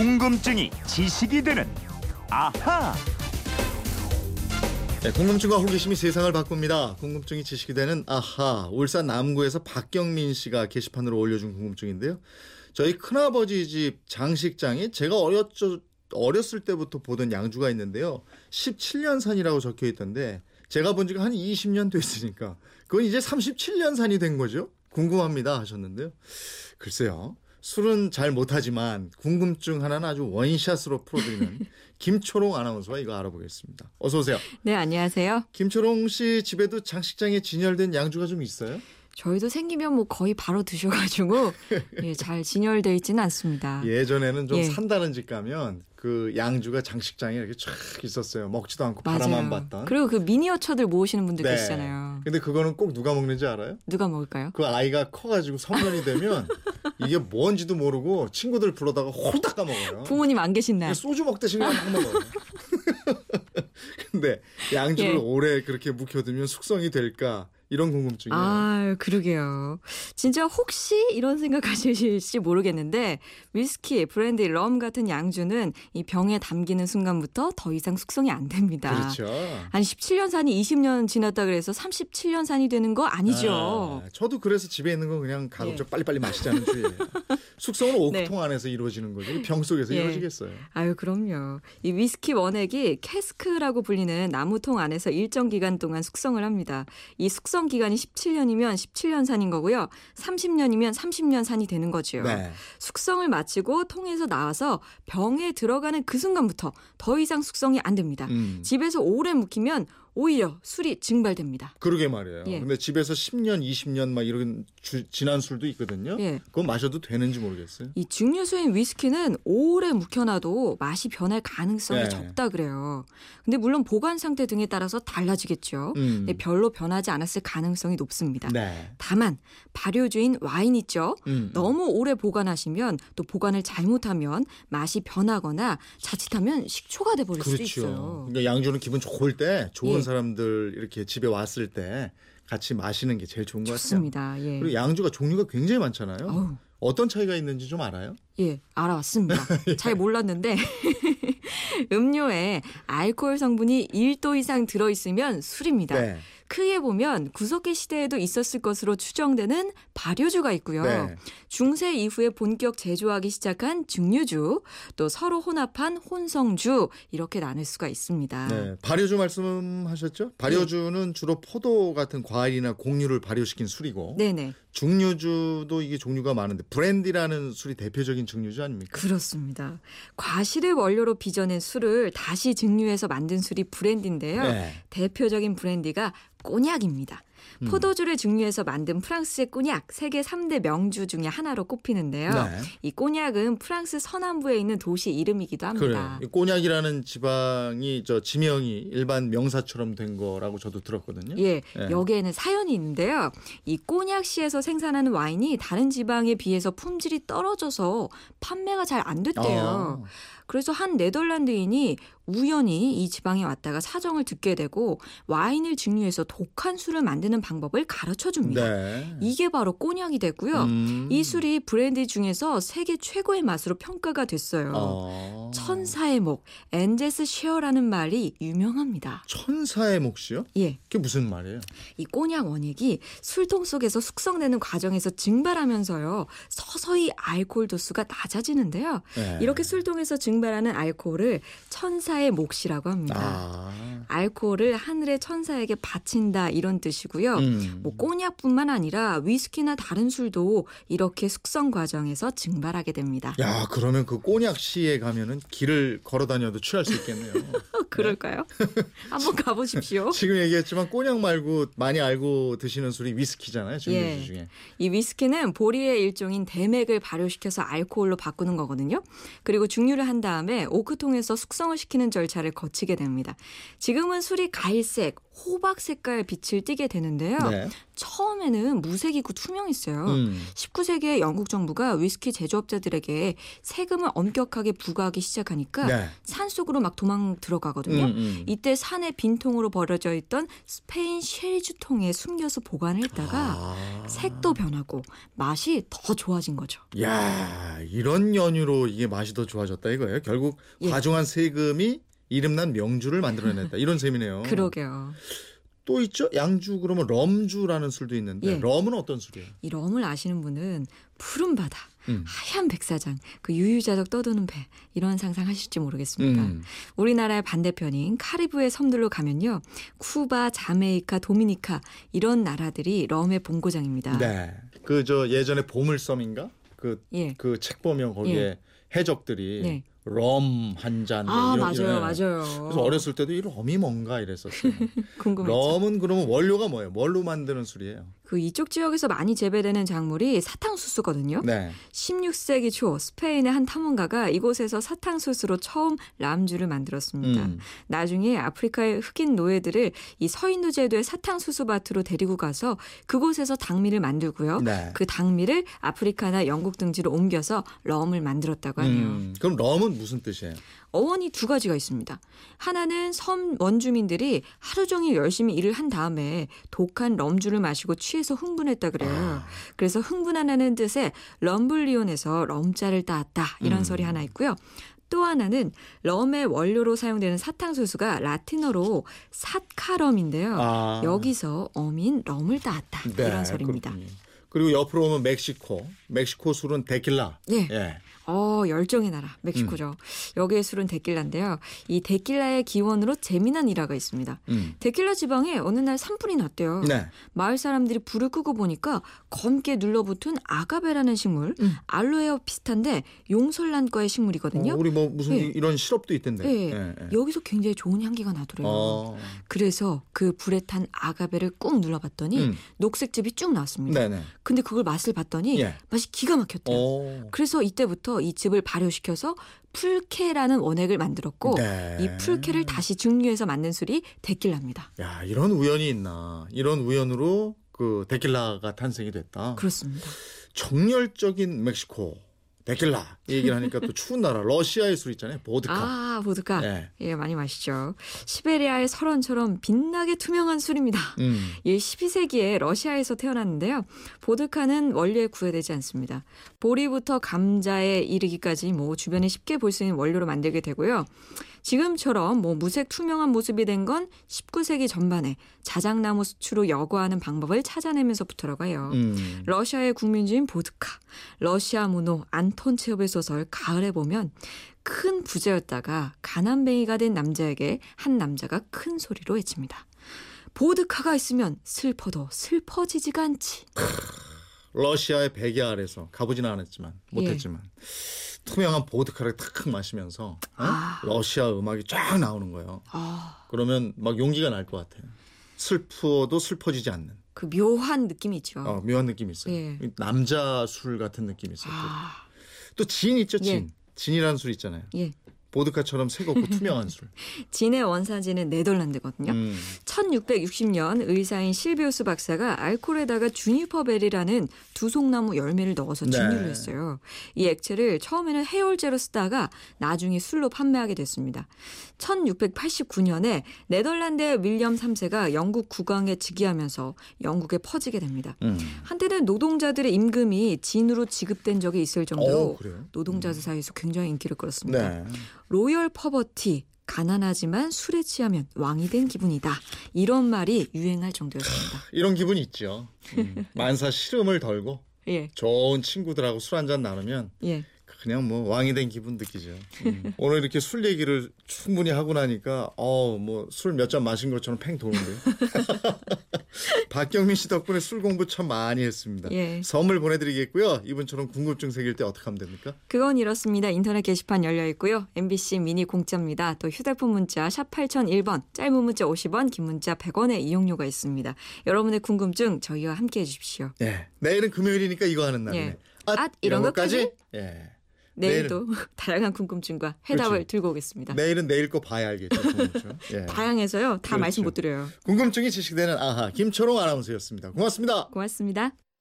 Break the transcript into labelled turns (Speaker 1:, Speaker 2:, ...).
Speaker 1: 궁금증이 지식이 되는 아하.
Speaker 2: 네, 궁금증과 호기심이 세상을 바꿉니다. 궁금증이 지식이 되는 아하. 울산 남구에서 박경민 씨가 게시판으로 올려준 궁금증인데요. 저희 큰아버지 집 장식장에 제가 어렸죠, 어렸을 때부터 보던 양주가 있는데요. 17년 산이라고 적혀 있던데 제가 본 지가 한 20년 됐으니까 그건 이제 37년 산이 된 거죠. 궁금합니다 하셨는데요. 글쎄요. 술은 잘 못하지만 궁금증 하나는 아주 원샷으로 풀어드리는 김초롱 아나운서와 이거 알아보겠습니다. 어서 오세요.
Speaker 3: 네, 안녕하세요.
Speaker 2: 김초롱 씨 집에도 장식장에 진열된 양주가 좀 있어요?
Speaker 3: 저희도 생기면 뭐 거의 바로 드셔가지고 예, 잘 진열돼 있지는 않습니다.
Speaker 2: 예전에는 좀
Speaker 3: 예.
Speaker 2: 산다는 집 가면 그 양주가 장식장에 이렇게 쫙 있었어요. 먹지도 않고 바라만 봤던.
Speaker 3: 그리고 그 미니어처들 모으시는 분들
Speaker 2: 네.
Speaker 3: 계시잖아요.
Speaker 2: 근데 그거는 꼭 누가 먹는지 알아요?
Speaker 3: 누가 먹을까요?
Speaker 2: 그 아이가 커가지고 성년이 되면 이게 뭔지도 모르고 친구들 불러다가 홀딱 까먹어요.
Speaker 3: 부모님 안 계신 날.
Speaker 2: 소주 먹듯이 그냥 막 먹어요. 근데 양주를
Speaker 3: 예.
Speaker 2: 오래 그렇게 묵혀두면 숙성이 될까 이런 궁금증이에요.
Speaker 3: 아, 그러게요. 진짜 혹시 이런 생각하실지 모르겠는데 위스키, 브랜디, 럼 같은 양주는 이 병에 담기는 순간부터 더 이상 숙성이 안 됩니다.
Speaker 2: 그렇죠.
Speaker 3: 한 17년 산이 20년 지났다 그래서 37년 산이 되는 거 아니죠.
Speaker 2: 아, 저도 그래서 집에 있는 거 그냥 가급적
Speaker 3: 예.
Speaker 2: 빨리빨리 마시자는 주의예요. 숙성은
Speaker 3: 네.
Speaker 2: 오크통 안에서 이루어지는 거죠. 이병 속에서
Speaker 3: 예.
Speaker 2: 이루어지겠어요.
Speaker 3: 아유, 그럼요. 이 위스키 원액이 캐스크라고 불리는 나무통 안에서 일정 기간 동안 숙성을 합니다. 이 숙성 기간이 17년이면 17년 산인 거고요. 30년이면 30년 산이 되는 거죠.
Speaker 2: 네.
Speaker 3: 숙성을 마치고 통에서 나와서 병에 들어가는 그 순간부터 더 이상 숙성이 안 됩니다.
Speaker 2: 음.
Speaker 3: 집에서 오래 묵히면 오히려 술이 증발됩니다.
Speaker 2: 그러게 말이에요.
Speaker 3: 예.
Speaker 2: 근데 집에서 10년, 20년 막 이런 주- 지난 술도 있거든요.
Speaker 3: 예.
Speaker 2: 그건 마셔도 되는지 모르겠어요.
Speaker 3: 이 증류수인 위스키는 오래 묵혀놔도 맛이 변할 가능성이
Speaker 2: 네.
Speaker 3: 적다 그래요. 근데 물론 보관 상태 등에 따라서 달라지겠죠.
Speaker 2: 음.
Speaker 3: 근데 별로 변하지 않았을 가능성이 높습니다.
Speaker 2: 네.
Speaker 3: 다만 발효주인 와인 있죠.
Speaker 2: 음.
Speaker 3: 너무 오래 보관하시면 또 보관을 잘못하면 맛이 변하거나 자칫하면 식초가 돼버릴 수도 있어요.
Speaker 2: 그렇죠. 그러니까 양주는 기분 좋을 때 좋은
Speaker 3: 예.
Speaker 2: 사람들 이렇게 집에 왔을 때 같이 마시는 게 제일 좋은 것 같아요.
Speaker 3: 좋습니다. 예.
Speaker 2: 그리고 양주가 종류가 굉장히 많잖아요.
Speaker 3: 어우.
Speaker 2: 어떤 차이가 있는지 좀 알아요?
Speaker 3: 예, 알아왔습니다. 잘 몰랐는데 음료에 알코올 성분이 1도 이상 들어 있으면 술입니다.
Speaker 2: 네.
Speaker 3: 크게 보면 구석기 시대에도 있었을 것으로 추정되는 발효주가 있고요.
Speaker 2: 네.
Speaker 3: 중세 이후에 본격 제조하기 시작한 증류주, 또 서로 혼합한 혼성주 이렇게 나눌 수가 있습니다.
Speaker 2: 네. 발효주 말씀하셨죠? 발효주는 주로 포도 같은 과일이나 곡류를 발효시킨 술이고
Speaker 3: 네네.
Speaker 2: 증류주도 이게 종류가 많은데 브랜디라는 술이 대표적인 증류주 아닙니까?
Speaker 3: 그렇습니다. 과실을 원료로 빚어낸 술을 다시 증류해서 만든 술이 브랜디인데요.
Speaker 2: 네.
Speaker 3: 대표적인 브랜디가 꼬냑입니다.
Speaker 2: 음.
Speaker 3: 포도주를 증류해서 만든 프랑스의 꼬냑 세계 3대 명주 중에 하나로 꼽히는데요.
Speaker 2: 네.
Speaker 3: 이 꼬냑은 프랑스 서남부에 있는 도시 이름이기도. 합니다.
Speaker 2: 이 꼬냑이라는 지방이 저 지명이 일반 명사처럼 된 거라고 저도 들었거든요.
Speaker 3: 예,
Speaker 2: 예.
Speaker 3: 여기에는 사연이 있는데요. 이 꼬냑시에서 생산하는 와인이 다른 지방에 비해서 품질이 떨어져서 판매가 잘 안 됐대요.
Speaker 2: 아.
Speaker 3: 그래서 한 네덜란드인이 우연히 이 지방에 왔다가 사정을 듣게 되고 와인을 증류해서 독한 술을 만드는 방법을 가르쳐 줍니다.
Speaker 2: 네.
Speaker 3: 이게 바로 꼬냑이 되고요.
Speaker 2: 음.
Speaker 3: 이 술이 브랜디 중에서 세계 최고의 맛으로 평가가 됐어요.
Speaker 2: 아.
Speaker 3: 천사의 몫, Angel's Share라는 말이 유명합니다.
Speaker 2: 천사의 몫이요?
Speaker 3: 예.
Speaker 2: 그게 무슨 말이에요?
Speaker 3: 이 꼬냑 원액이 술통 속에서 숙성되는 과정에서 증발하면서요. 서서히 알코올 도수가 낮아지는데요.
Speaker 2: 네.
Speaker 3: 이렇게 술통에서 증발하는 알코올을 천사의 몫이라고 합니다.
Speaker 2: 아.
Speaker 3: 알코올을 하늘의 천사에게 바친다 이런 뜻이고요.
Speaker 2: 음.
Speaker 3: 뭐 꼬냑뿐만 아니라 위스키나 다른 술도 이렇게 숙성 과정에서 증발하게 됩니다.
Speaker 2: 야, 그러면 그 꼬냑 시에 가면은 길을 걸어 다녀도 취할 수 있겠네요.
Speaker 3: 그럴까요? 한번 가보십시오.
Speaker 2: 지금 얘기했지만 꼬냑 말고 많이 알고 드시는 술이 위스키잖아요. 증류주
Speaker 3: 예.
Speaker 2: 중에.
Speaker 3: 이 위스키는 보리의 일종인 대맥을 발효시켜서 알코올로 바꾸는 거거든요. 그리고 증류를 한 다음 에 오크통에서 숙성을 시키는 절차를 거치게 됩니다. 지금은 술이 갈색, 호박 색깔 빛을 띠게 되는데요.
Speaker 2: 네.
Speaker 3: 처음에는 무색이고 투명했어요.
Speaker 2: 음.
Speaker 3: 19세기에 영국 정부가 위스키 제조업자들에게 세금을 엄격하게 부과하기 시작하니까
Speaker 2: 네.
Speaker 3: 산 속으로 막 도망 들어가거든요.
Speaker 2: 음, 음.
Speaker 3: 이때 산에 빈통으로 버려져 있던 스페인 쉐리주 통에 숨겨서 보관을 했다가
Speaker 2: 아.
Speaker 3: 색도 변하고 맛이 더 좋아진 거죠.
Speaker 2: 야 이런 연유로 이게 맛이 더 좋아졌다 이거예요. 결국
Speaker 3: 예.
Speaker 2: 과중한 세금이 이름난 명주를 만들어냈다 이런 셈이네요.
Speaker 3: 그러게요.
Speaker 2: 또 있죠. 양주 그러면 럼주라는 술도 있는데
Speaker 3: 예.
Speaker 2: 럼은 어떤 술이에요?
Speaker 3: 이 럼을 아시는 분은 푸른 바다,
Speaker 2: 음.
Speaker 3: 하얀 백사장, 그 유유자적 떠도는 배 이런 상상하실지 모르겠습니다.
Speaker 2: 음.
Speaker 3: 우리나라의 반대편인 카리브해 섬들로 가면요. 쿠바, 자메이카, 도미니카 이런 나라들이 럼의 본고장입니다.
Speaker 2: 네. 그 저 예전에 보물섬인가? 그
Speaker 3: 예.
Speaker 2: 그 책 보면 거기에 해적들이
Speaker 3: 네.
Speaker 2: 럼 한 잔. 뭐
Speaker 3: 아,
Speaker 2: 이런-
Speaker 3: 맞아요.
Speaker 2: 이런-
Speaker 3: 맞아요.
Speaker 2: 그래서 어렸을 때도 이 럼이 뭔가 이랬었어요.
Speaker 3: 궁금했죠.
Speaker 2: 럼은 그러면 원료가 뭐예요? 뭘로 만드는 술이에요?
Speaker 3: 그 이쪽 지역에서 많이 재배되는 작물이 사탕수수거든요.
Speaker 2: 네.
Speaker 3: 16세기 초 스페인의 한 탐험가가 이곳에서 사탕수수로 처음 람주를 만들었습니다.
Speaker 2: 음.
Speaker 3: 나중에 아프리카의 흑인 노예들을 이 서인도 제도의 사탕수수 밭으로 데리고 가서 그곳에서 당미를 만들고요.
Speaker 2: 네.
Speaker 3: 그 당미를 아프리카나 영국 등지로 옮겨서 럼을 만들었다고 하네요.
Speaker 2: 음, 그럼 럼은 무슨 뜻이에요?
Speaker 3: 어원이 두 가지가 있습니다. 하나는 섬 원주민들이 하루 종일 열심히 일을 한 다음에 독한 럼주를 마시고 취해 서 흥분했다 그래요.
Speaker 2: 아.
Speaker 3: 그래서 흥분하는 뜻의 럼블리온에서 럼자를 따았다 이런
Speaker 2: 음.
Speaker 3: 설이 하나 있고요. 또 하나는 럼의 원료로 사용되는 사탕수수가 라틴어로 사카럼인데요.
Speaker 2: 아.
Speaker 3: 여기서 어민 럼을 따았다
Speaker 2: 네,
Speaker 3: 이런 설입니다.
Speaker 2: 그렇군요. 그리고 옆으로 오면 멕시코. 멕시코 술은 데킬라.
Speaker 3: 네.
Speaker 2: 예.
Speaker 3: 어, 열정의 나라, 멕시코죠.
Speaker 2: 음.
Speaker 3: 여기의 술은 데킬라인데요. 이 데킬라의 기원으로 재미난 일화가 있습니다.
Speaker 2: 음.
Speaker 3: 데킬라 지방에 어느 날 산불이 났대요.
Speaker 2: 네.
Speaker 3: 마을 사람들이 불을 끄고 보니까 검게 눌러붙은 아가베라는 식물,
Speaker 2: 음.
Speaker 3: 알로에와 비슷한데 용설란과의 식물이거든요.
Speaker 2: 어, 우리 뭐 무슨
Speaker 3: 네.
Speaker 2: 이런 시럽도 있던데.
Speaker 3: 예.
Speaker 2: 예, 예.
Speaker 3: 여기서 굉장히 좋은 향기가 나더래요.
Speaker 2: 어.
Speaker 3: 그래서 그 불에 탄 아가베를 꾹 눌러봤더니
Speaker 2: 음.
Speaker 3: 녹색즙이 쭉 나왔습니다.
Speaker 2: 네네.
Speaker 3: 근데 그걸 맛을 봤더니
Speaker 2: 예.
Speaker 3: 맛이 기가 막혔대요.
Speaker 2: 어.
Speaker 3: 그래서 이때부터 이 즙을 발효시켜서 풀케라는 원액을 만들었고
Speaker 2: 네.
Speaker 3: 이 풀케를 다시 증류해서 만든 술이 데킬라입니다.
Speaker 2: 야, 이런 우연이 있나. 이런 우연으로 그 데킬라가 탄생이 됐다.
Speaker 3: 그렇습니다.
Speaker 2: 정열적인 멕시코. 데킬라. 이 얘기를 하니까 또 추운 나라 러시아의 술 있잖아요. 보드카.
Speaker 3: 아, 보드카.
Speaker 2: 예.
Speaker 3: 예, 많이 마시죠. 시베리아의 설원처럼 빛나게 투명한 술입니다.
Speaker 2: 음.
Speaker 3: 이 12세기에 러시아에서 태어났는데요. 보드카는 원료에 구애되지 않습니다. 보리부터 감자에 이르기까지 뭐 주변에 쉽게 볼 수 있는 원료로 만들게 되고요. 지금처럼 뭐 무색 투명한 모습이 된 건 19세기 전반에 자작나무 수출로 여과하는 방법을 찾아내면서부터라고 해요.
Speaker 2: 음.
Speaker 3: 러시아의 국민주인 보드카, 러시아 문호 안톤 체홉의 소설 가을에 보면 큰 부자였다가 가난뱅이가 된 남자에게 한 남자가 큰 소리로 외칩니다. 보드카가 있으면 슬퍼도 슬퍼지지가 않지.
Speaker 2: 러시아의 백야 아래서 가보지는 않았지만
Speaker 3: 예.
Speaker 2: 못했지만 투명한 보드카를 탁 마시면서 어?
Speaker 3: 아.
Speaker 2: 러시아 음악이 쫙 나오는 거예요.
Speaker 3: 아,
Speaker 2: 그러면 막 용기가 날 것 같아요. 슬퍼도 슬퍼지지 않는
Speaker 3: 그 묘한 느낌이 있죠.
Speaker 2: 어, 묘한 느낌이 있어요.
Speaker 3: 예.
Speaker 2: 남자 술 같은 느낌이 있어요.
Speaker 3: 아,
Speaker 2: 또 진 있죠, 진.
Speaker 3: 예.
Speaker 2: 진이라는 술 있잖아요.
Speaker 3: 예.
Speaker 2: 보드카처럼 새겁고 투명한 술.
Speaker 3: 진의 원산지는 네덜란드거든요.
Speaker 2: 음.
Speaker 3: 1660년 의사인 실비우스 박사가 알코올에다가 주니퍼베리라는 두송나무 열매를 넣어서
Speaker 2: 네.
Speaker 3: 증류를 했어요. 이 액체를 처음에는 해열제로 쓰다가 나중에 술로 판매하게 됐습니다. 1689년에 네덜란드의 윌리엄 3세가 영국 국왕에 즉위하면서 영국에 퍼지게 됩니다.
Speaker 2: 음.
Speaker 3: 한때는 노동자들의 임금이 진으로 지급된 적이 있을 정도로
Speaker 2: 어, 그래요?
Speaker 3: 노동자들 사이에서 굉장히 인기를 끌었습니다.
Speaker 2: 네.
Speaker 3: 로열 퍼버티 가난하지만 술에 취하면 왕이 된 기분이다. 이런 말이 유행할 정도였습니다.
Speaker 2: 이런 기분이 있죠. 음. 만사 시름을 덜고
Speaker 3: 예,
Speaker 2: 좋은 친구들하고 술 한 잔 나누면
Speaker 3: 예.
Speaker 2: 그냥 뭐 왕이 된 기분 느끼죠. 음. 오늘 이렇게 술 얘기를 충분히 하고 나니까 어 뭐 술 몇 잔 마신 것처럼 팽 도는데요. 박경민 씨 덕분에 술 공부 참 많이 했습니다.
Speaker 3: 예.
Speaker 2: 선물 보내드리겠고요. 이분처럼 궁금증 생길 때 어떻게 하면 됩니까?
Speaker 3: 그건 이렇습니다. 인터넷 게시판 열려 있고요. MBC 미니 공짜입니다. 또 휴대폰 문자 샵 8001번, 짧은 문자 50원, 긴 문자 100원의 이용료가 있습니다. 여러분의 궁금증 저희와 함께 해 주십시오.
Speaker 2: 예. 내일은 금요일이니까 이거 하는 날이네.
Speaker 3: 예. 앗, 이런 것까지?
Speaker 2: 예.
Speaker 3: 내일도 다양한 궁금증과 해답을
Speaker 2: 그렇지.
Speaker 3: 들고 오겠습니다.
Speaker 2: 내일은 내일 거 봐야 알겠죠. 예.
Speaker 3: 다양해서요. 다
Speaker 2: 그렇죠.
Speaker 3: 말씀 못 드려요.
Speaker 2: 궁금증이 지식되는 아하 김초롱 아나운서였습니다. 고맙습니다.
Speaker 3: 고맙습니다.